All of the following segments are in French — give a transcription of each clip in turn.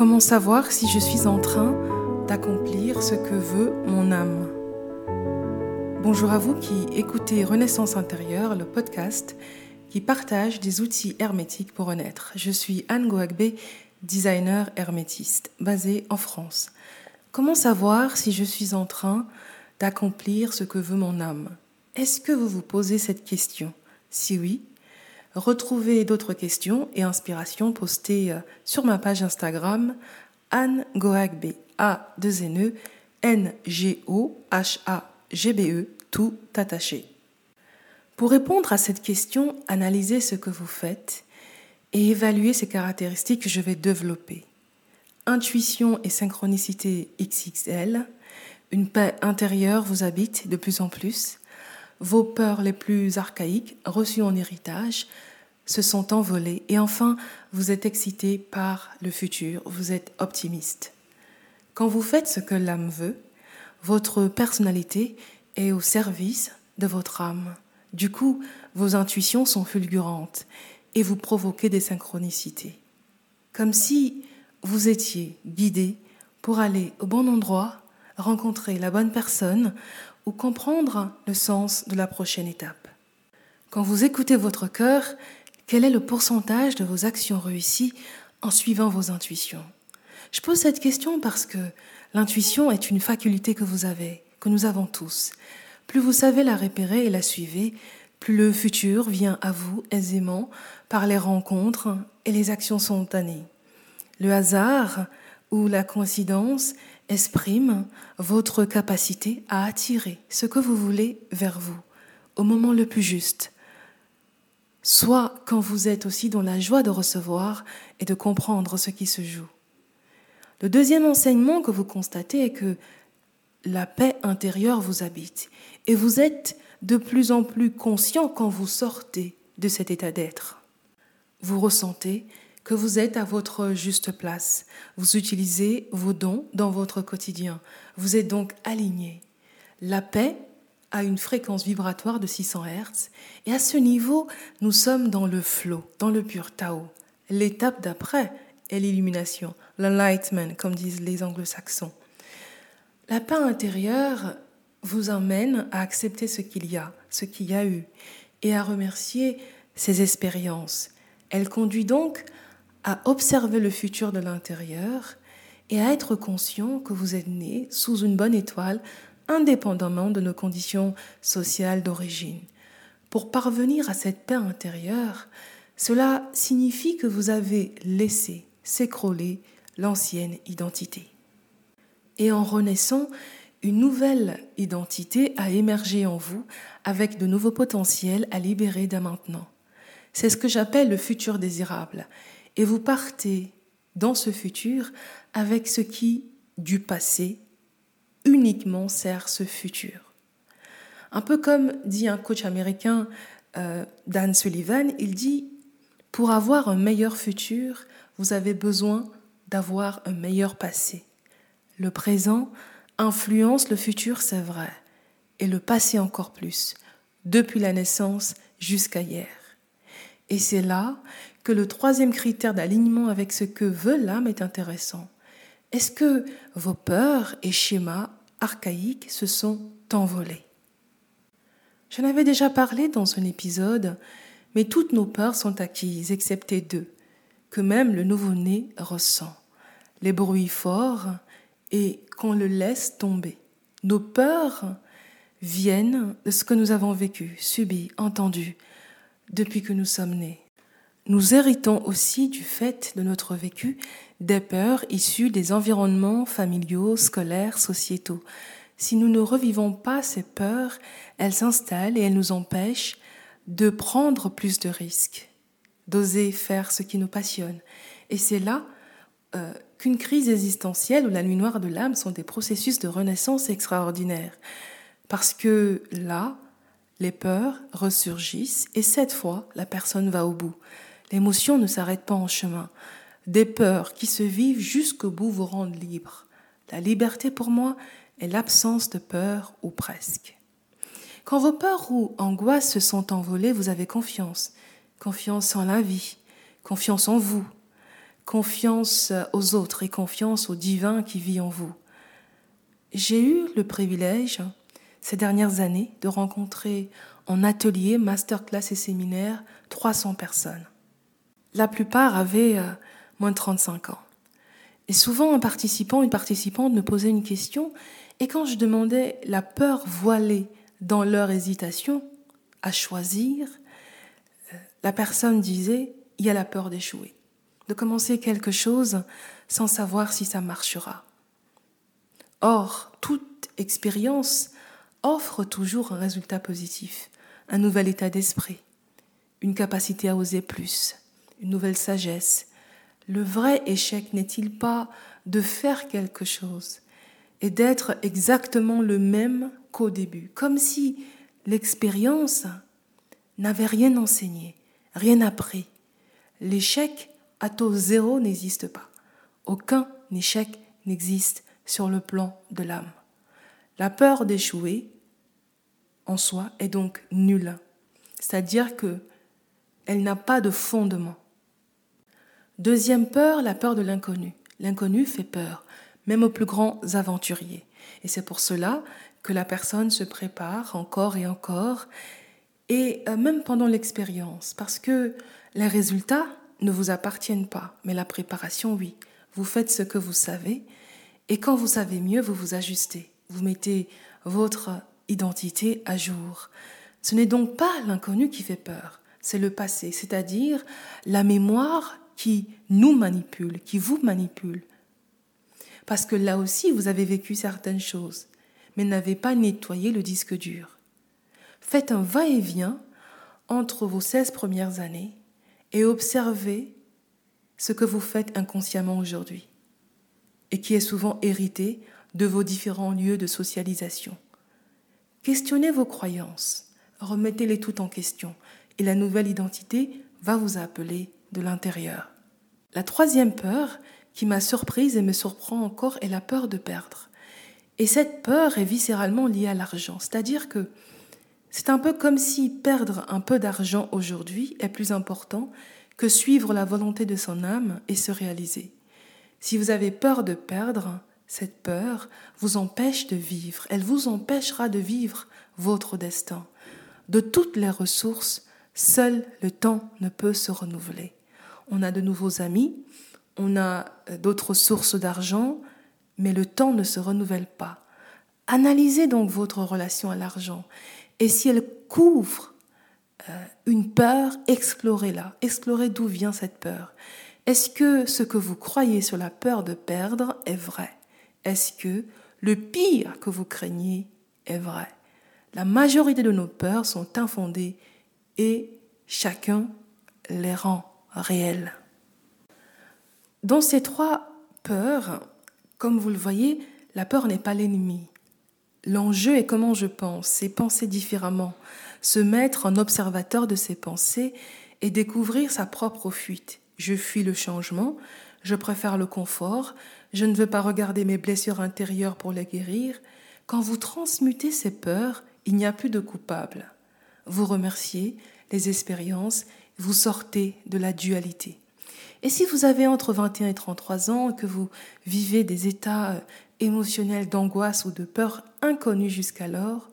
Comment savoir si je suis en train d'accomplir ce que veut mon âme Bonjour à vous qui écoutez Renaissance intérieure, le podcast qui partage des outils hermétiques pour renaître. Je suis Anne Goagbe, designer hermétiste, basée en France. Comment savoir si je suis en train d'accomplir ce que veut mon âme? Est-ce que vous vous posez cette question? Si oui, retrouvez d'autres questions et inspirations postées euh, sur ma page Instagram Anne Goagbe, A 2 N E N G O H A G B E tout attaché. Pour répondre à cette question, analysez ce que vous faites et évaluez ces caractéristiques que je vais développer. Intuition et synchronicité XXL, une paix intérieure vous habite de plus en plus, vos peurs les plus archaïques, reçues en héritage, se sont envolées et enfin vous êtes excité par le futur, vous êtes optimiste. Quand vous faites ce que l'âme veut, votre personnalité est au service de votre âme. Du coup, vos intuitions sont fulgurantes et vous provoquez des synchronicités. Comme si vous étiez guidé pour aller au bon endroit, rencontrer la bonne personne ou comprendre le sens de la prochaine étape. Quand vous écoutez votre cœur, quel est le pourcentage de vos actions réussies en suivant vos intuitions? Je pose cette question parce que l'intuition est une faculté que vous avez, que nous avons tous. Plus vous savez la repérer et la suivre, plus le futur vient à vous aisément par les rencontres et les actions spontanées. Le hasard ou la coïncidence exprime votre capacité à attirer ce que vous voulez vers vous au moment le plus juste, soit quand vous êtes aussi dans la joie de recevoir et de comprendre ce qui se joue. Le deuxième enseignement que vous constatez est que la paix intérieure vous habite et vous êtes de plus en plus conscient quand vous sortez de cet état d'être. Vous ressentez que vous êtes à votre juste place. Vous utilisez vos dons dans votre quotidien. Vous êtes donc aligné. La paix a une fréquence vibratoire de 600 Hz et à ce niveau, nous sommes dans le flow, dans le pur Tao. L'étape d'après est l'illumination, l'enlightenment, comme disent les anglo-saxons. La paix intérieure vous emmène à accepter ce qu'il y a, ce qu'il y a eu, et à remercier ces expériences. Elle conduit donc à observer le futur de l'intérieur et à être conscient que vous êtes né sous une bonne étoile, indépendamment de nos conditions sociales d'origine. Pour parvenir à cette paix intérieure, cela signifie que vous avez laissé s'écrouler l'ancienne identité. Et en renaissant, une nouvelle identité a émergé en vous avec de nouveaux potentiels à libérer dès maintenant. C'est ce que j'appelle le futur désirable. Et vous partez dans ce futur avec ce qui, du passé, uniquement sert ce futur. Un peu comme dit un coach américain, euh, Dan Sullivan, il dit, pour avoir un meilleur futur, vous avez besoin d'avoir un meilleur passé. Le présent influence le futur, c'est vrai, et le passé encore plus, depuis la naissance jusqu'à hier. Et c'est là que le troisième critère d'alignement avec ce que veut l'âme est intéressant. Est-ce que vos peurs et schémas archaïques se sont envolés? J'en avais déjà parlé dans un épisode, mais toutes nos peurs sont acquises, excepté deux, que même le nouveau-né ressent. Les bruits forts et qu'on le laisse tomber. Nos peurs viennent de ce que nous avons vécu, subi, entendu depuis que nous sommes nés. Nous héritons aussi du fait de notre vécu des peurs issues des environnements familiaux, scolaires, sociétaux. Si nous ne revivons pas ces peurs, elles s'installent et elles nous empêchent de prendre plus de risques, d'oser faire ce qui nous passionne. Et c'est là euh, qu'une crise existentielle ou la nuit noire de l'âme sont des processus de renaissance extraordinaires. Parce que là, les peurs ressurgissent et cette fois, la personne va au bout. L'émotion ne s'arrête pas en chemin. Des peurs qui se vivent jusqu'au bout vous rendent libre. La liberté pour moi est l'absence de peur ou presque. Quand vos peurs ou angoisses se sont envolées, vous avez confiance. Confiance en la vie, confiance en vous, confiance aux autres et confiance au divin qui vit en vous. J'ai eu le privilège ces dernières années de rencontrer en atelier, masterclass et séminaire 300 personnes. La plupart avaient euh, moins de 35 ans. Et souvent, un participant, une participante me posait une question, et quand je demandais la peur voilée dans leur hésitation à choisir, euh, la personne disait, il y a la peur d'échouer, de commencer quelque chose sans savoir si ça marchera. Or, toute expérience offre toujours un résultat positif, un nouvel état d'esprit, une capacité à oser plus, une nouvelle sagesse. Le vrai échec n'est-il pas de faire quelque chose et d'être exactement le même qu'au début, comme si l'expérience n'avait rien enseigné, rien appris? L'échec à taux zéro n'existe pas. Aucun échec n'existe sur le plan de l'âme. La peur d'échouer en soi est donc nulle, c'est-à-dire que elle n'a pas de fondement. Deuxième peur, la peur de l'inconnu. L'inconnu fait peur, même aux plus grands aventuriers. Et c'est pour cela que la personne se prépare encore et encore, et euh, même pendant l'expérience, parce que les résultats ne vous appartiennent pas, mais la préparation, oui. Vous faites ce que vous savez, et quand vous savez mieux, vous vous ajustez. Vous mettez votre identité à jour. Ce n'est donc pas l'inconnu qui fait peur, c'est le passé, c'est-à-dire la mémoire qui nous manipule, qui vous manipule. Parce que là aussi, vous avez vécu certaines choses, mais n'avez pas nettoyé le disque dur. Faites un va-et-vient entre vos 16 premières années et observez ce que vous faites inconsciemment aujourd'hui et qui est souvent hérité de vos différents lieux de socialisation. Questionnez vos croyances, remettez-les toutes en question, et la nouvelle identité va vous appeler de l'intérieur. La troisième peur qui m'a surprise et me surprend encore est la peur de perdre. Et cette peur est viscéralement liée à l'argent, c'est-à-dire que c'est un peu comme si perdre un peu d'argent aujourd'hui est plus important que suivre la volonté de son âme et se réaliser. Si vous avez peur de perdre, cette peur vous empêche de vivre, elle vous empêchera de vivre votre destin. De toutes les ressources, seul le temps ne peut se renouveler. On a de nouveaux amis, on a d'autres sources d'argent, mais le temps ne se renouvelle pas. Analysez donc votre relation à l'argent. Et si elle couvre euh, une peur, explorez-la, explorez d'où vient cette peur. Est-ce que ce que vous croyez sur la peur de perdre est vrai? Est-ce que le pire que vous craignez est vrai? La majorité de nos peurs sont infondées et chacun les rend réelles. Dans ces trois peurs, comme vous le voyez, la peur n'est pas l'ennemi. L'enjeu est comment je pense, c'est penser différemment, se mettre en observateur de ses pensées et découvrir sa propre fuite. Je fuis le changement, je préfère le confort, je ne veux pas regarder mes blessures intérieures pour les guérir. Quand vous transmutez ces peurs, il n'y a plus de coupable. Vous remerciez les expériences, vous sortez de la dualité. Et si vous avez entre 21 et 33 ans, que vous vivez des états euh, émotionnels d'angoisse ou de peur inconnus jusqu'alors,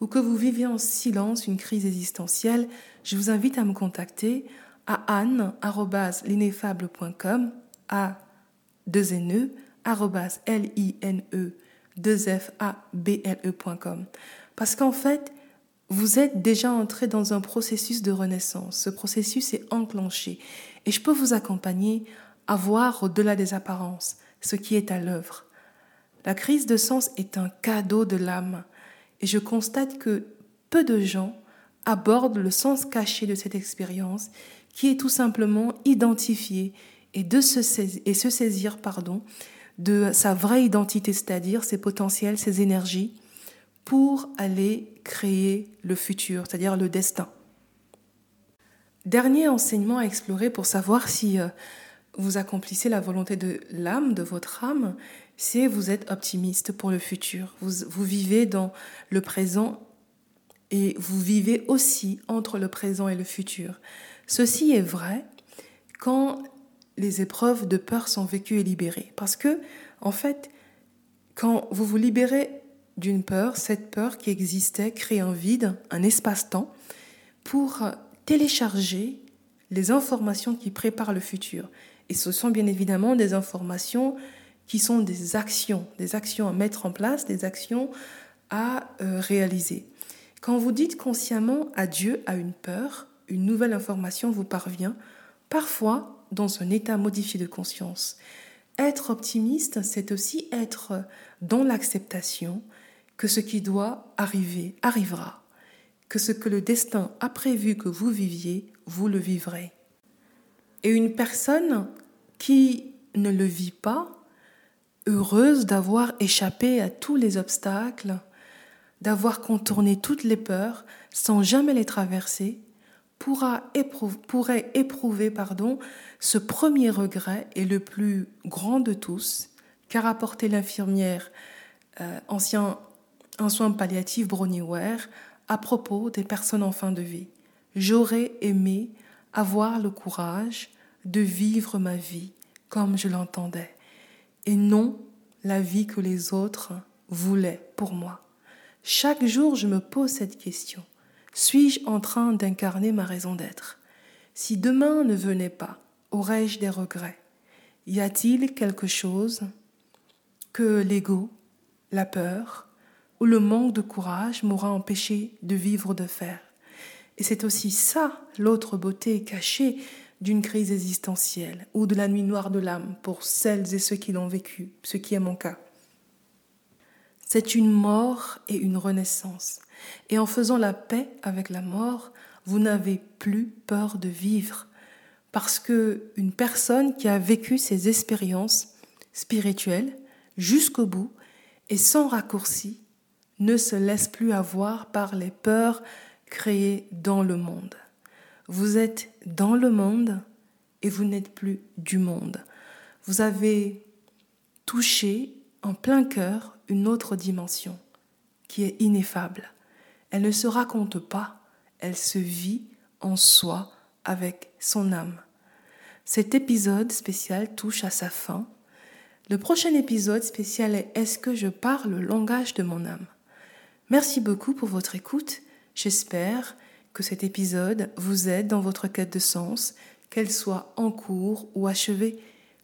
ou que vous vivez en silence une crise existentielle, je vous invite à me contacter à anne.l'ineffable.com, à 2 ne l i n e 2 f a b l e.com parce qu'en fait vous êtes déjà entré dans un processus de renaissance. Ce processus est enclenché et je peux vous accompagner à voir au-delà des apparences ce qui est à l'œuvre. La crise de sens est un cadeau de l'âme et je constate que peu de gens abordent le sens caché de cette expérience qui est tout simplement identifié et, de se saisir, se saisir pardon, de sa vraie identité, c'est-à-dire ses potentiels, ses énergies, pour aller créer le futur, c'est-à-dire le destin. Dernier enseignement à explorer pour savoir si euh, vous accomplissez la volonté de l'âme, de votre âme, c'est vous êtes optimiste pour le futur. Vous, vous vivez dans le présent et vous vivez aussi entre le présent et le futur. Ceci est vrai quand les épreuves de peur sont vécues et libérées. Parce que, en fait, quand vous vous libérez d'une peur, cette peur qui existait crée un vide, un espace-temps, pour télécharger les informations qui préparent le futur. Et ce sont bien évidemment des informations qui sont des actions, des actions à mettre en place, des actions à euh, réaliser. Quand vous dites consciemment adieu à une peur, une nouvelle information vous parvient, parfois dans un état modifié de conscience. Être optimiste, c'est aussi être dans l'acceptation que ce qui doit arriver arrivera, que ce que le destin a prévu que vous viviez, vous le vivrez. Et une personne qui ne le vit pas, heureuse d'avoir échappé à tous les obstacles, d'avoir contourné toutes les peurs sans jamais les traverser, pourra éprouver, pourrait éprouver pardon, ce premier regret et le plus grand de tous, qu'a rapporté l'infirmière euh, ancien en soins palliatifs Ware à propos des personnes en fin de vie. J'aurais aimé avoir le courage de vivre ma vie comme je l'entendais et non la vie que les autres voulaient pour moi. Chaque jour, je me pose cette question. Suis-je en train d'incarner ma raison d'être? Si demain ne venait pas, aurais-je des regrets? Y a-t-il quelque chose que l'ego, la peur ou le manque de courage m'aura empêché de vivre de faire Et c'est aussi ça l'autre beauté cachée d'une crise existentielle ou de la nuit noire de l'âme pour celles et ceux qui l'ont vécu, ce qui est mon cas. C'est une mort et une renaissance. Et en faisant la paix avec la mort, vous n'avez plus peur de vivre. Parce que une personne qui a vécu ces expériences spirituelles jusqu'au bout et sans raccourci ne se laisse plus avoir par les peurs créées dans le monde. Vous êtes dans le monde et vous n'êtes plus du monde. Vous avez touché en plein cœur une autre dimension qui est ineffable. Elle ne se raconte pas, elle se vit en soi avec son âme. Cet épisode spécial touche à sa fin. Le prochain épisode spécial est Est-ce que je parle le langage de mon âme? Merci beaucoup pour votre écoute. J'espère que cet épisode vous aide dans votre quête de sens, qu'elle soit en cours ou achevée.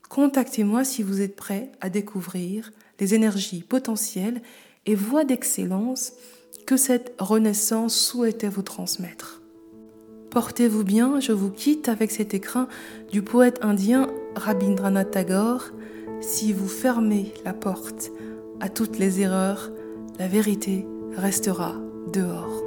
Contactez-moi si vous êtes prêt à découvrir les énergies potentielles et voies d'excellence que cette renaissance souhaitait vous transmettre. Portez-vous bien, je vous quitte avec cet écrin du poète indien Rabindranath Tagore. Si vous fermez la porte à toutes les erreurs, la vérité restera dehors.